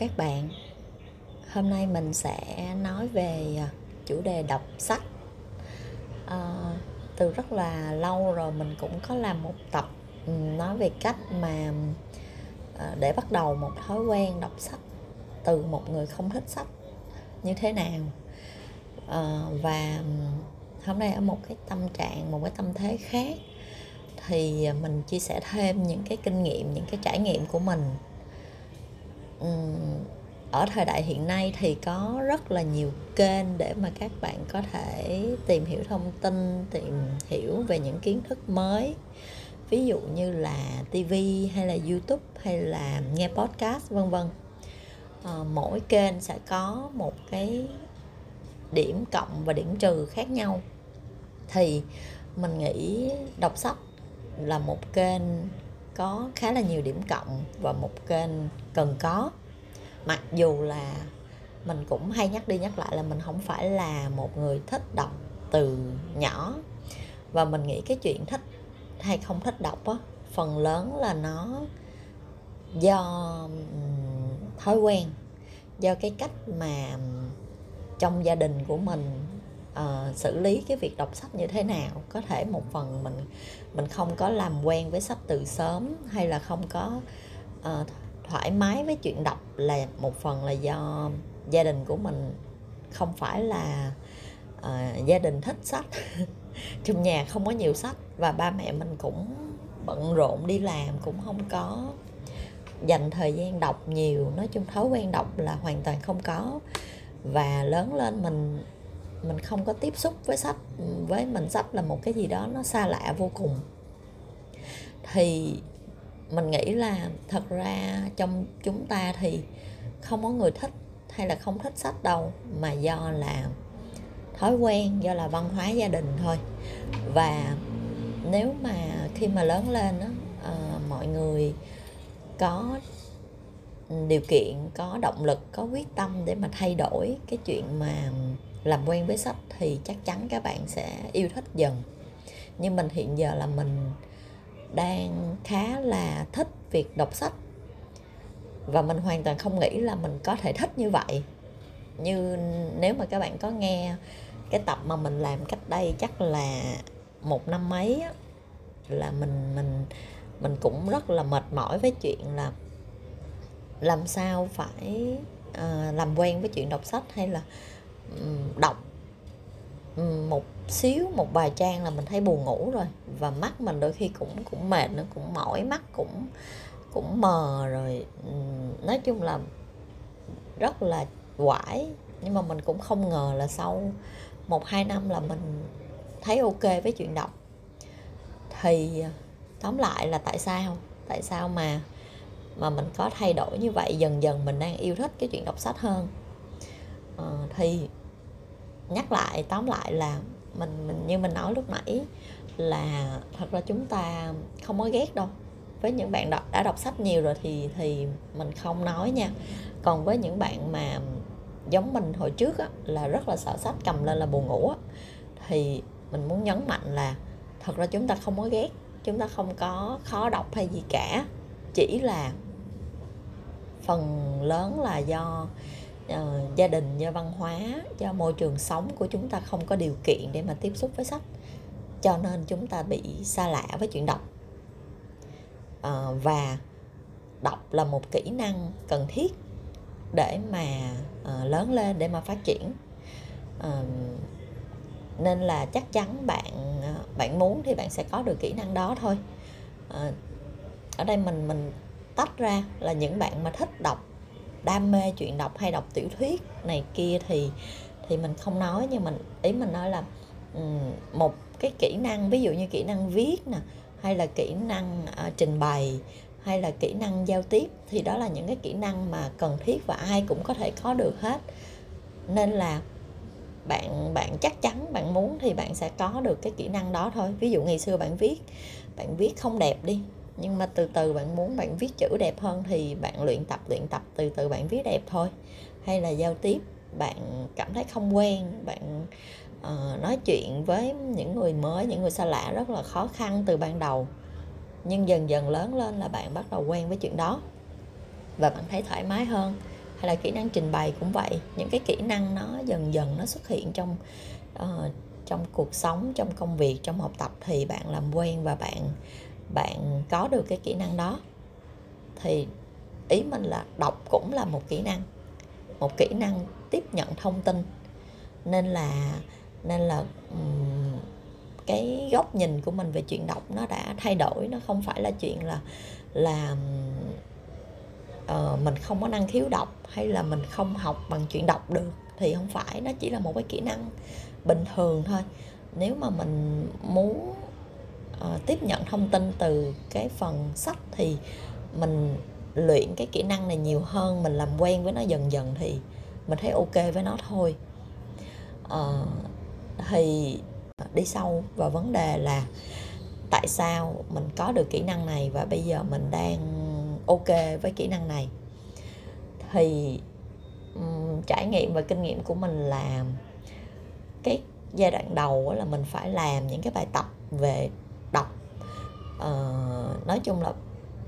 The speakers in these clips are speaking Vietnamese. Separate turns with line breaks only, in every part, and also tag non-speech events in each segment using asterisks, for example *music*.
Các bạn. Hôm nay mình sẽ nói về à, chủ đề đọc sách. À, từ rất là lâu rồi mình cũng có làm một tập ừ, nói về cách mà à, để bắt đầu một thói quen đọc sách từ một người không thích sách như thế nào. À, và ừ, hôm nay ở một cái tâm trạng, một cái tâm thế khác thì mình chia sẻ thêm những cái kinh nghiệm, những cái trải nghiệm của mình ở thời đại hiện nay thì có rất là nhiều kênh để mà các bạn có thể tìm hiểu thông tin tìm hiểu về những kiến thức mới. Ví dụ như là tv hay là youtube hay là nghe podcast vân vân. À, mỗi kênh sẽ có một cái điểm cộng và điểm trừ khác nhau. Thì mình nghĩ đọc sách là một kênh có khá là nhiều điểm cộng và một kênh cần có. Mặc dù là mình cũng hay nhắc đi nhắc lại là mình không phải là một người thích đọc từ nhỏ. Và mình nghĩ cái chuyện thích hay không thích đọc á, phần lớn là nó do thói quen, do cái cách mà trong gia đình của mình uh, xử lý cái việc đọc sách như thế nào. Có thể một phần mình mình không có làm quen với sách từ sớm hay là không có uh, thoải mái với chuyện đọc là một phần là do gia đình của mình không phải là uh, gia đình thích sách. *laughs* Trong nhà không có nhiều sách và ba mẹ mình cũng bận rộn đi làm cũng không có dành thời gian đọc nhiều. Nói chung thói quen đọc là hoàn toàn không có. Và lớn lên mình mình không có tiếp xúc với sách với mình sách là một cái gì đó nó xa lạ vô cùng. Thì mình nghĩ là thật ra trong chúng ta thì không có người thích hay là không thích sách đâu mà do là thói quen do là văn hóa gia đình thôi. Và nếu mà khi mà lớn lên đó, à, ờ, mọi người có điều kiện có động lực có quyết tâm để mà thay đổi cái chuyện mà làm quen với sách thì chắc chắn các bạn sẽ yêu thích dần. Nhưng mình hiện giờ là mình đang khá là thích việc đọc sách. Và mình hoàn toàn không nghĩ là mình có thể thích như vậy. Như nếu mà các bạn có nghe cái tập mà mình làm cách đây chắc là một năm mấy á, là mình mình mình cũng rất là mệt mỏi với chuyện là làm sao phải uh, làm quen với chuyện đọc sách hay là đọc một xíu một vài trang là mình thấy buồn ngủ rồi. Và mắt mình đôi khi cũng cũng mệt nữa cũng mỏi mắt cũng cũng mờ rồi. Nói chung là rất là quải. Nhưng mà mình cũng không ngờ là sau một hai năm là mình thấy ok với chuyện đọc. Thì tóm lại là tại sao? Tại sao mà mà mình có thay đổi như vậy? Dần dần mình đang yêu thích cái chuyện đọc sách hơn. À, thì nhắc lại tóm lại là mình mình như mình nói lúc nãy là thật ra chúng ta không có ghét đâu. Với những bạn đọc, đã đọc sách nhiều rồi thì thì mình không nói nha. Còn với những bạn mà giống mình hồi trước á, là rất là sợ sách cầm lên là buồn ngủ á, thì mình muốn nhấn mạnh là thật ra chúng ta không có ghét chúng ta không có khó đọc hay gì cả. Chỉ là phần lớn là do uh, gia đình do văn hóa do môi trường sống của chúng ta không có điều kiện để mà tiếp xúc với sách cho nên chúng ta bị xa lạ với chuyện đọc. Uh, và đọc là một kỹ năng cần thiết để mà uh, lớn lên để mà phát triển. Uh, nên là chắc chắn bạn bạn muốn thì bạn sẽ có được kỹ năng đó thôi. Uh, ở đây mình mình tách ra là những bạn mà thích đọc đam mê chuyện đọc hay đọc tiểu thuyết này kia thì thì mình không nói nhưng mình ý mình nói là một cái kỹ năng ví dụ như kỹ năng viết nè hay là kỹ năng uh, trình bày hay là kỹ năng giao tiếp thì đó là những cái kỹ năng mà cần thiết và ai cũng có thể có được hết. Nên là bạn bạn chắc chắn bạn muốn thì bạn sẽ có được cái kỹ năng đó thôi. Ví dụ ngày xưa bạn viết bạn viết không đẹp đi nhưng mà từ từ bạn muốn bạn viết chữ đẹp hơn thì bạn luyện tập luyện tập từ từ bạn viết đẹp thôi. Hay là giao tiếp bạn cảm thấy không quen bạn uh, nói chuyện với những người mới những người xa lạ rất là khó khăn từ ban đầu. Nhưng dần dần lớn lên là bạn bắt đầu quen với chuyện đó. Và bạn thấy thoải mái hơn. Hay là kỹ năng trình bày cũng vậy. Những cái kỹ năng nó dần dần nó xuất hiện trong uh, trong cuộc sống trong công việc trong học tập thì bạn làm quen và bạn bạn có được cái kỹ năng đó thì ý mình là đọc cũng là một kỹ năng một kỹ năng tiếp nhận thông tin. Nên là nên là um, cái góc nhìn của mình về chuyện đọc nó đã thay đổi nó không phải là chuyện là là uh, mình không có năng khiếu đọc hay là mình không học bằng chuyện đọc được thì không phải nó chỉ là một cái kỹ năng bình thường thôi. Nếu mà mình muốn uh, tiếp nhận thông tin từ cái phần sách thì mình luyện cái kỹ năng này nhiều hơn mình làm quen với nó dần dần thì mình thấy ok với nó thôi. Uh, thì đi sâu vào vấn đề là tại sao mình có được kỹ năng này và bây giờ mình đang ok với kỹ năng này. Thì um, trải nghiệm và kinh nghiệm của mình là cái giai đoạn đầu là mình phải làm những cái bài tập về đọc. Uh, nói chung là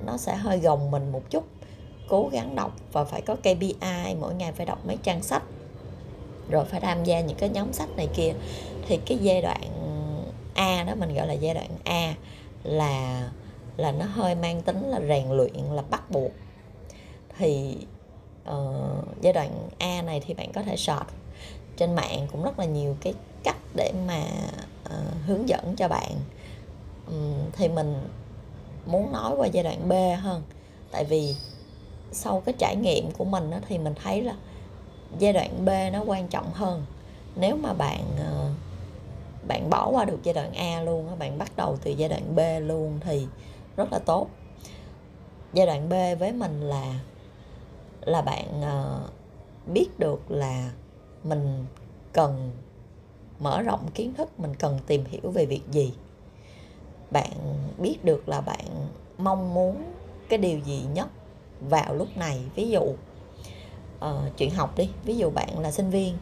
nó sẽ hơi gồng mình một chút. Cố gắng đọc và phải có KPI mỗi ngày phải đọc mấy trang sách. Rồi phải tham gia những cái nhóm sách này kia. Thì cái giai đoạn A đó mình gọi là giai đoạn A là là nó hơi mang tính là rèn luyện là bắt buộc. Thì uh, giai đoạn A này thì bạn có thể search trên mạng cũng rất là nhiều cái cách để mà uh, hướng dẫn cho bạn. Ừ, thì mình muốn nói qua giai đoạn B hơn. Tại vì sau cái trải nghiệm của mình đó, thì mình thấy là giai đoạn B nó quan trọng hơn. Nếu mà bạn ờ, bạn bỏ qua được giai đoạn A luôn bạn bắt đầu từ giai đoạn B luôn thì rất là tốt. Giai đoạn B với mình là là bạn ờ, biết được là mình cần mở rộng kiến thức mình cần tìm hiểu về việc gì bạn biết được là bạn mong muốn cái điều gì nhất vào lúc này? Ví dụ uh, chuyện học đi. Ví dụ bạn là sinh viên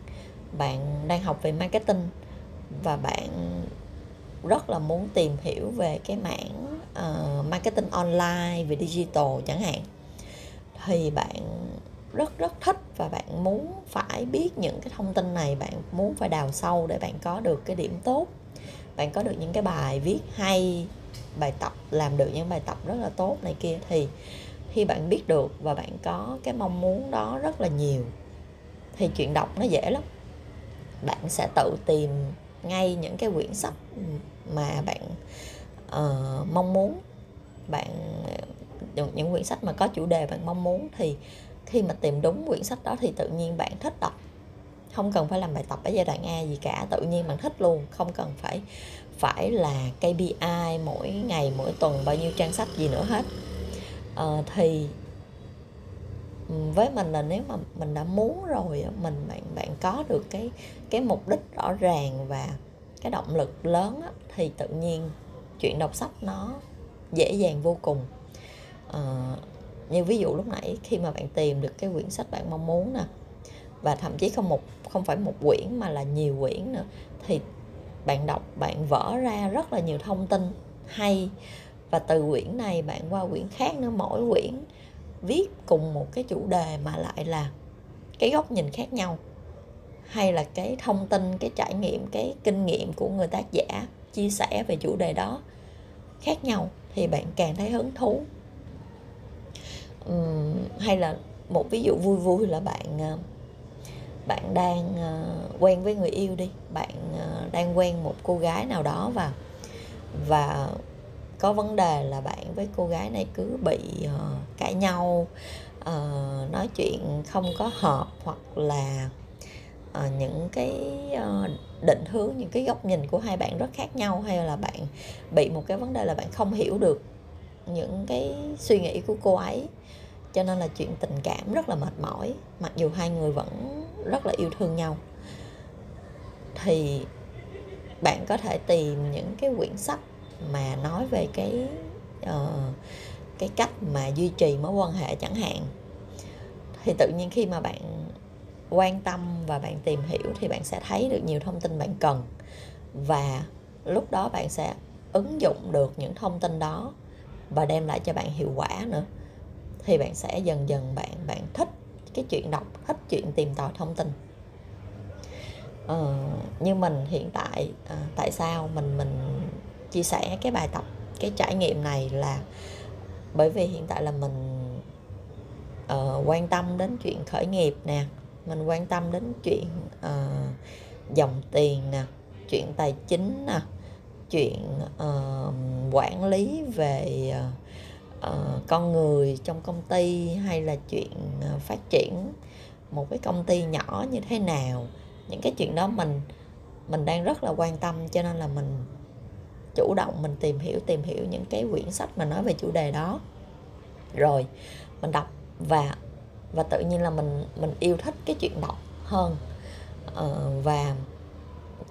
bạn đang học về marketing và bạn rất là muốn tìm hiểu về cái mảng uh, marketing online về digital chẳng hạn thì bạn rất rất thích và bạn muốn phải biết những cái thông tin này bạn muốn phải đào sâu để bạn có được cái điểm tốt bạn có được những cái bài viết hay bài tập làm được những bài tập rất là tốt này kia thì khi bạn biết được và bạn có cái mong muốn đó rất là nhiều thì chuyện đọc nó dễ lắm. Bạn sẽ tự tìm ngay những cái quyển sách mà bạn uh, mong muốn. Bạn ờ, những quyển sách mà có chủ đề bạn mong muốn thì khi mà tìm đúng quyển sách đó thì tự nhiên bạn thích đọc không cần phải làm bài tập ở giai đoạn A gì cả tự nhiên bạn thích luôn. Không cần phải phải là KPI mỗi ngày mỗi tuần bao nhiêu trang sách gì nữa hết. À, thì với mình là nếu mà mình đã muốn rồi mình bạn bạn có được cái cái mục đích rõ ràng và cái động lực lớn thì tự nhiên chuyện đọc sách nó dễ dàng vô cùng. À, như ví dụ lúc nãy khi mà bạn tìm được cái quyển sách bạn mong muốn nè và thậm chí không một không phải một quyển mà là nhiều quyển nữa. Thì bạn đọc bạn vỡ ra rất là nhiều thông tin hay. Và từ quyển này bạn qua quyển khác nữa mỗi quyển viết cùng một cái chủ đề mà lại là cái góc nhìn khác nhau. Hay là cái thông tin cái trải nghiệm cái kinh nghiệm của người tác giả chia sẻ về chủ đề đó khác nhau thì bạn càng thấy hứng thú. Uhm, hay là một ví dụ vui vui là bạn ờ, bạn đang uh, quen với người yêu đi. Bạn uh, đang quen một cô gái nào đó và và có vấn đề là bạn với cô gái này cứ bị uh, cãi nhau uh, nói chuyện không có hợp hoặc là uh, những cái uh, định hướng những cái góc nhìn của hai bạn rất khác nhau hay là bạn bị một cái vấn đề là bạn không hiểu được những cái suy nghĩ của cô ấy. Cho nên là chuyện tình cảm rất là mệt mỏi mặc dù hai người vẫn rất là yêu thương nhau. Thì bạn có thể tìm những cái quyển sách mà nói về cái uh, cái cách mà duy trì mối quan hệ chẳng hạn. Thì tự nhiên khi mà bạn quan tâm và bạn tìm hiểu thì bạn sẽ thấy được nhiều thông tin bạn cần. Và lúc đó bạn sẽ ứng dụng được những thông tin đó và đem lại cho bạn hiệu quả nữa. Thì bạn sẽ dần dần bạn bạn thích cái chuyện đọc hết chuyện tìm tòi thông tin. Ờ, như mình hiện tại à, tại sao mình mình chia sẻ cái bài tập cái trải nghiệm này là bởi vì hiện tại là mình uh, quan tâm đến chuyện khởi nghiệp nè mình quan tâm đến chuyện uh, dòng tiền nè chuyện tài chính nè chuyện uh, quản lý về uh, Ờ, con người trong công ty hay là chuyện uh, phát triển một cái công ty nhỏ như thế nào? Những cái chuyện đó mình mình đang rất là quan tâm cho nên là mình chủ động mình tìm hiểu tìm hiểu những cái quyển sách mà nói về chủ đề đó. Rồi mình đọc và và tự nhiên là mình mình yêu thích cái chuyện đọc hơn. Ờ, và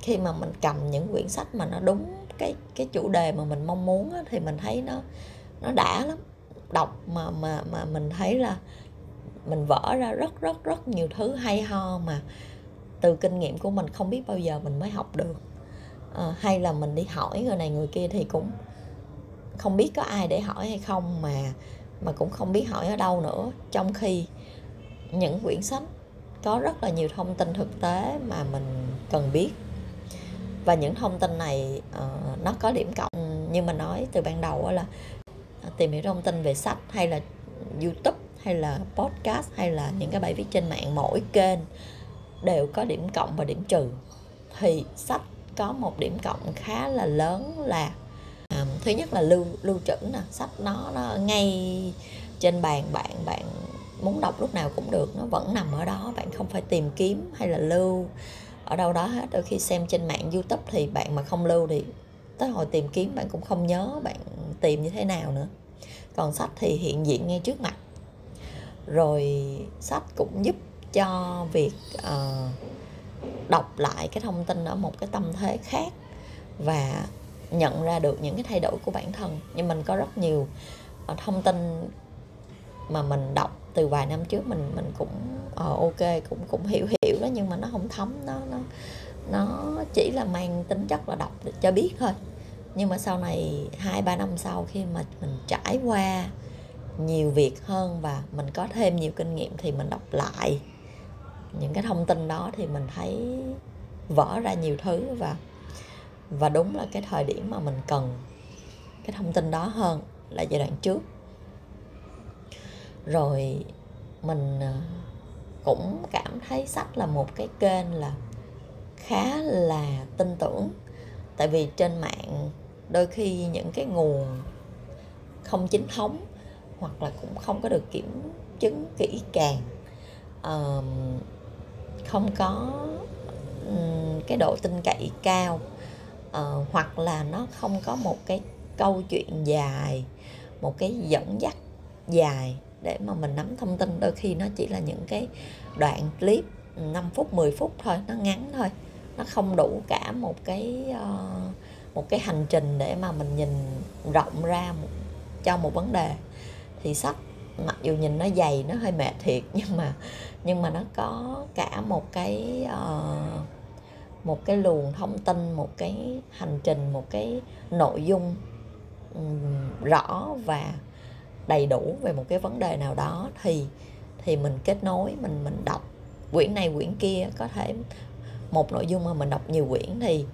khi mà mình cầm những quyển sách mà nó đúng cái cái chủ đề mà mình mong muốn á, thì mình thấy nó nó đã lắm. Đọc mà mà mà mình thấy là mình vỡ ra rất rất rất nhiều thứ hay ho mà từ kinh nghiệm của mình không biết bao giờ mình mới học được. À, hay là mình đi hỏi người này người kia thì cũng không biết có ai để hỏi hay không mà mà cũng không biết hỏi ở đâu nữa. Trong khi những quyển sách có rất là nhiều thông tin thực tế mà mình cần biết. Và những thông tin này uh, nó có điểm cộng. Như mình nói từ ban đầu là tìm hiểu thông tin về sách hay là youtube hay là podcast hay là những cái bài viết trên mạng mỗi kênh đều có điểm cộng và điểm trừ. Thì sách có một điểm cộng khá là lớn là um, thứ nhất là lưu lưu trữ nè sách nó nó ngay trên bàn bạn bạn muốn đọc lúc nào cũng được nó vẫn nằm ở đó bạn không phải tìm kiếm hay là lưu ở đâu đó hết. Đôi khi xem trên mạng youtube thì bạn mà không lưu thì tới hồi tìm kiếm bạn cũng không nhớ bạn tìm như thế nào nữa. Còn sách thì hiện diện ngay trước mặt. Rồi sách cũng giúp cho việc uh, đọc lại cái thông tin ở một cái tâm thế khác và nhận ra được những cái thay đổi của bản thân. Nhưng mình có rất nhiều ờ, thông tin mà mình đọc từ vài năm trước mình mình cũng uh, ok cũng cũng hiểu hiểu đó nhưng mà nó không thấm nó nó nó chỉ là mang tính chất là đọc để cho biết thôi nhưng mà sau này hai, ba năm sau khi mà mình trải qua nhiều việc hơn và mình có thêm nhiều kinh nghiệm thì mình đọc lại những cái thông tin đó thì mình thấy vỡ ra nhiều thứ và và đúng là cái thời điểm mà mình cần cái thông tin đó hơn là giai đoạn trước. Rồi mình ờ, cũng cảm thấy sách là một cái kênh là khá là tin tưởng. Tại vì trên mạng đôi khi những cái nguồn không chính thống hoặc là cũng không có được kiểm chứng kỹ càng uh, không có um, cái độ tin cậy cao uh, hoặc là nó không có một cái câu chuyện dài một cái dẫn dắt dài để mà mình nắm thông tin. Đôi khi nó chỉ là những cái đoạn clip 5 phút 10 phút thôi nó ngắn thôi nó không đủ cả một cái uh, một cái hành trình để mà mình nhìn rộng ra một, cho một vấn đề. Thì sách mặc dù nhìn nó dày nó hơi mệt thiệt *laughs* nhưng mà nhưng mà nó có cả một cái uh, một cái luồng thông tin một cái hành trình một cái nội dung um, rõ và đầy đủ về một cái vấn đề nào đó. Thì thì mình kết nối mình mình đọc quyển này quyển kia có thể một nội dung mà mình đọc nhiều quyển thì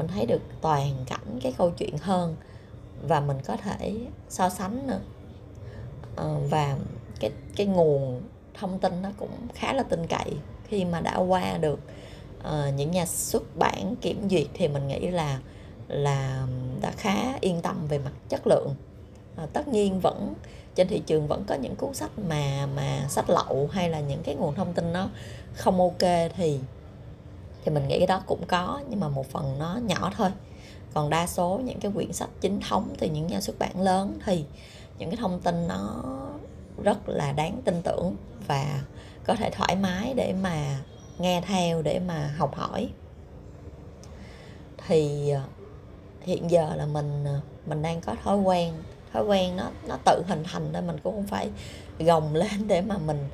mình thấy được toàn cảnh cái câu chuyện hơn và mình có thể so sánh nữa. À, và cái cái nguồn thông tin nó cũng khá là tin cậy khi mà đã qua được uh, những nhà xuất bản kiểm duyệt thì mình nghĩ là là đã khá yên tâm về mặt chất lượng. À, tất nhiên vẫn trên thị trường vẫn có những cuốn sách mà mà sách lậu hay là những cái nguồn thông tin nó không ok thì thì mình nghĩ cái đó cũng có, nhưng mà một phần nó nhỏ thôi. Còn đa số những cái quyển sách chính thống từ những nhà xuất bản lớn thì những cái thông tin nó rất là đáng tin tưởng và có thể thoải mái để mà nghe theo, để mà học hỏi. Thì ờ, hiện giờ là mình ờ, mình đang có thói quen thói quen nó nó tự hình thành nên mình cũng không phải gồng *laughs* lên để mà mình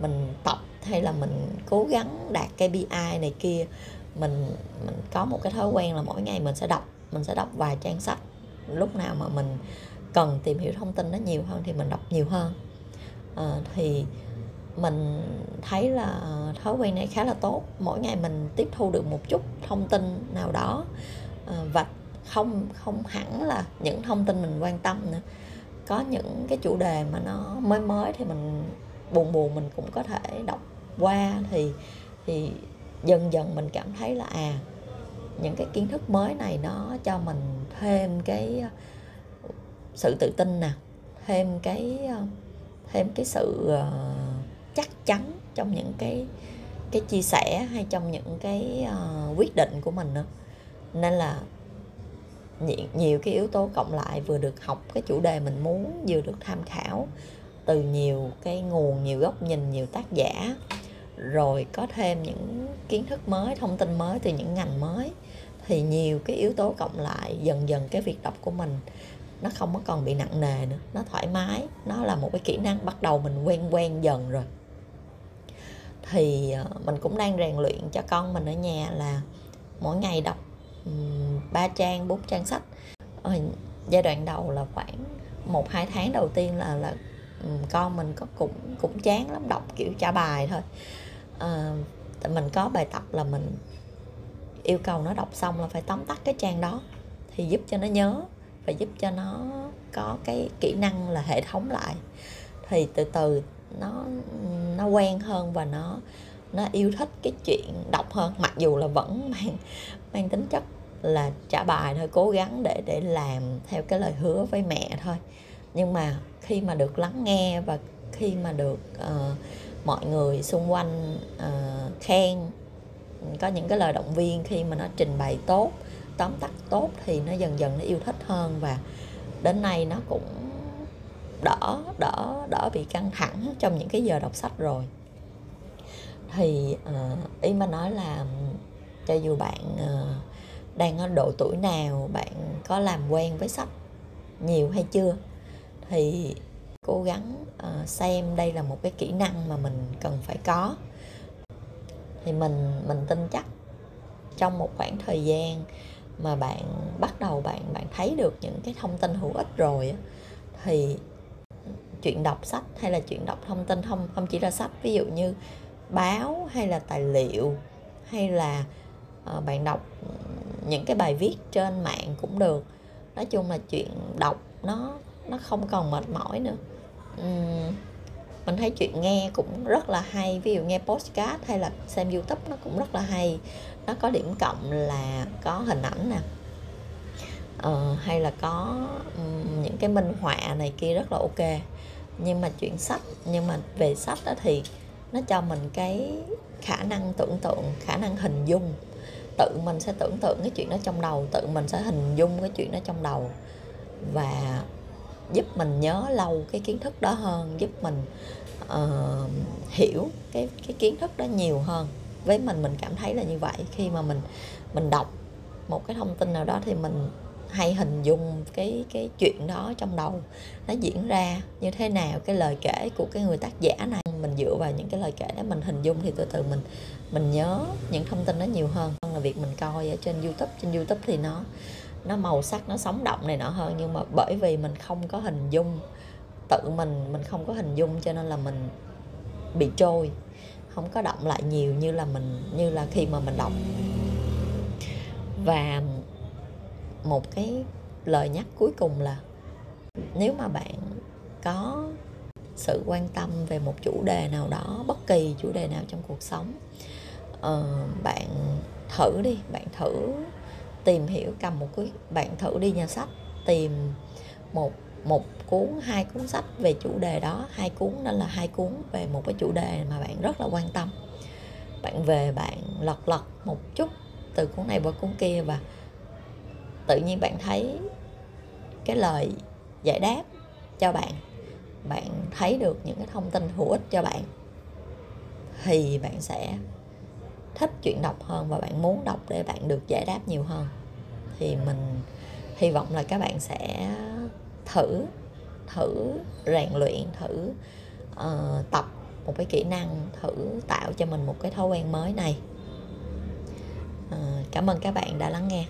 mình tập hay là mình cố gắng đạt KPI này kia mình mình có một cái thói quen là mỗi ngày mình sẽ đọc mình sẽ đọc vài trang sách. Lúc nào mà mình cần tìm hiểu thông tin nó nhiều hơn thì mình đọc nhiều hơn. À, thì mình thấy là thói quen này khá là tốt. Mỗi ngày mình tiếp thu được một chút thông tin nào đó à, và không không hẳn là những thông tin mình quan tâm nữa. Có những cái chủ đề mà nó mới mới thì mình buồn buồn mình cũng có thể đọc qua thì thì dần dần mình cảm thấy là à những cái kiến thức mới này nó cho mình thêm cái ờ, sự tự tin nè thêm cái ờ, thêm cái sự ờ, chắc chắn trong những cái cái chia sẻ hay trong những cái uh, quyết định của mình nữa. Nên là nhiều, nhiều cái yếu tố cộng lại vừa được học cái chủ đề mình muốn vừa được tham khảo từ nhiều cái nguồn, nhiều góc nhìn, nhiều tác giả, rồi có thêm những kiến thức mới, thông tin mới từ những ngành mới, thì nhiều cái yếu tố cộng lại dần dần cái việc đọc của mình nó không có còn bị nặng nề nữa, nó thoải mái, nó là một cái kỹ năng bắt đầu mình quen quen dần rồi. Thì ờ, mình cũng đang rèn luyện cho con mình ở nhà là mỗi ngày đọc ba trang, bốn trang sách. Ờ, giai đoạn đầu là khoảng một, hai tháng đầu tiên là là con mình có cũng cũng chán lắm đọc kiểu trả bài thôi. À, mình có bài tập là mình yêu cầu nó đọc xong là phải tóm tắt cái trang đó thì giúp cho nó nhớ và giúp cho nó có cái kỹ năng là hệ thống lại. Thì từ từ nó nó quen hơn và nó nó yêu thích cái chuyện đọc hơn mặc dù là vẫn *laughs* mang mang tính chất là trả bài thôi cố gắng để để làm theo cái lời hứa với mẹ thôi nhưng mà khi mà được lắng nghe và khi mà được uh, mọi người xung quanh uh, khen có những cái lời động viên khi mà nó trình bày tốt tóm tắt tốt thì nó dần dần nó yêu thích hơn và đến nay nó cũng đỡ đỡ đỡ bị căng thẳng trong những cái giờ đọc sách rồi. Thì uh, ý mà nói là cho dù bạn uh, đang ở độ tuổi nào bạn có làm quen với sách nhiều hay chưa? Thì cố gắng uh, xem đây là một cái kỹ năng mà mình cần phải có. Thì mình mình tin chắc trong một khoảng thời gian mà bạn bắt đầu bạn bạn thấy được những cái thông tin hữu ích rồi thì chuyện đọc sách hay là chuyện đọc thông tin không không chỉ là sách ví dụ như báo hay là tài liệu hay là uh, bạn đọc những cái bài viết trên mạng cũng được. Nói chung là chuyện đọc nó nó không còn mệt mỏi nữa. Uhm, mình thấy chuyện nghe cũng rất là hay ví dụ nghe podcast hay là xem youtube nó cũng rất là hay. Nó có điểm cộng là có hình ảnh nè. Ờ, hay là có um, những cái minh họa này kia rất là ok. Nhưng mà chuyện sách nhưng mà về sách đó thì nó cho mình cái khả năng tưởng tượng khả năng hình dung. Tự mình sẽ tưởng tượng cái chuyện đó trong đầu tự mình sẽ hình dung cái chuyện đó trong đầu. Và giúp mình nhớ lâu cái kiến thức đó hơn giúp mình uh, hiểu cái cái kiến thức đó nhiều hơn. Với mình mình cảm thấy là như vậy. Khi mà mình mình đọc một cái thông tin nào đó thì mình hay hình dung cái cái chuyện đó trong đầu nó diễn ra như thế nào cái lời kể của cái người tác giả này. Mình dựa vào những cái lời kể đó mình hình dung thì từ từ mình mình nhớ những thông tin đó nhiều hơn. Là việc mình coi ở trên youtube trên youtube thì nó nó màu sắc nó sống động này nọ hơn. Nhưng mà bởi vì mình không có hình dung tự mình mình không có hình dung cho nên là mình bị trôi không có động lại nhiều như là mình như là khi mà mình đọc. Và một cái lời nhắc cuối cùng là nếu mà bạn có sự quan tâm về một chủ đề nào đó bất kỳ chủ đề nào trong cuộc sống uh, bạn thử đi bạn thử tìm hiểu cầm một cái bạn thử đi nhà sách, tìm một một cuốn, hai cuốn sách về chủ đề đó, hai cuốn nên là hai cuốn về một cái chủ đề mà bạn rất là quan tâm. Bạn về bạn lật lật một chút từ cuốn này qua cuốn kia và tự nhiên bạn thấy cái lời giải đáp cho bạn bạn thấy được những cái thông tin hữu ích cho bạn, thì bạn sẽ thích chuyện đọc hơn và bạn muốn đọc để bạn được giải đáp nhiều hơn. Thì mình hy vọng là các bạn sẽ thử thử rèn luyện thử uh, tập một cái kỹ năng thử tạo cho mình một cái thói quen mới này. Uh, cảm ơn các bạn đã lắng nghe.